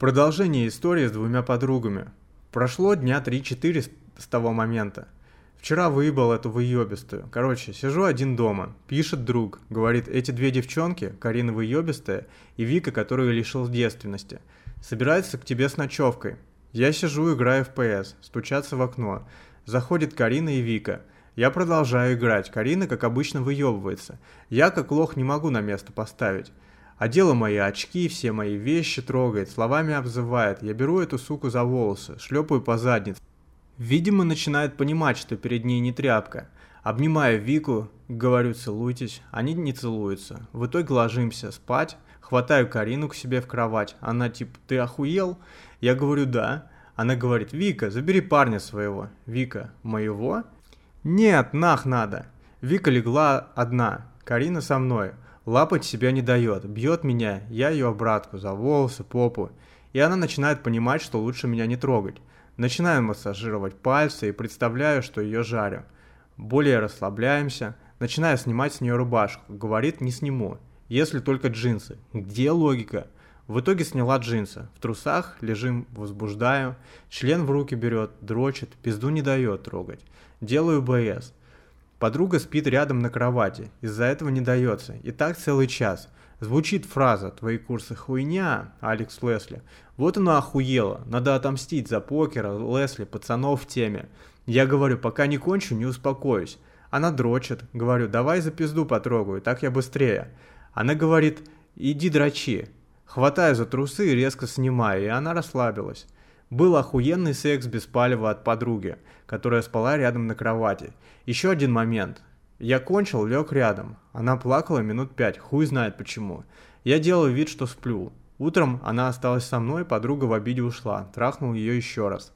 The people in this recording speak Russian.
Продолжение истории с двумя подругами. Прошло дня 3-4 с того момента. Вчера выебал эту выебистую. Короче, сижу один дома. Пишет друг. Говорит, эти две девчонки, Карина выебистая и Вика, которую лишил девственности, собираются к тебе с ночевкой. Я сижу, играю в ПС, стучаться в окно. Заходит Карина и Вика. Я продолжаю играть. Карина, как обычно, выебывается. Я, как лох, не могу на место поставить. Одела мои очки, все мои вещи трогает, словами обзывает. Я беру эту суку за волосы, шлепаю по заднице. Видимо, начинает понимать, что перед ней не тряпка. Обнимаю Вику, говорю целуйтесь, они не целуются. В итоге ложимся спать, хватаю Карину к себе в кровать. Она типа, ты охуел? Я говорю, да. Она говорит, Вика, забери парня своего. Вика, моего? Нет, нах надо. Вика легла одна, Карина со мной. Лапать себя не дает, бьет меня, я ее обратку, за волосы, попу. И она начинает понимать, что лучше меня не трогать. Начинаю массажировать пальцы и представляю, что ее жарю. Более расслабляемся, начинаю снимать с нее рубашку. Говорит, не сниму, если только джинсы. Где логика? В итоге сняла джинсы. В трусах лежим, возбуждаю. Член в руки берет, дрочит, пизду не дает трогать. Делаю БС. Подруга спит рядом на кровати, из-за этого не дается. И так целый час. Звучит фраза «Твои курсы хуйня, Алекс Лесли». Вот она охуела. Надо отомстить за покера, Лесли, пацанов в теме. Я говорю, пока не кончу, не успокоюсь. Она дрочит. Говорю, давай за пизду потрогаю, так я быстрее. Она говорит, иди дрочи. Хватаю за трусы и резко снимаю, и она расслабилась. Был охуенный секс без палева от подруги, которая спала рядом на кровати. Еще один момент. Я кончил, лег рядом. Она плакала минут пять, хуй знает почему. Я делал вид, что сплю. Утром она осталась со мной, подруга в обиде ушла. Трахнул ее еще раз.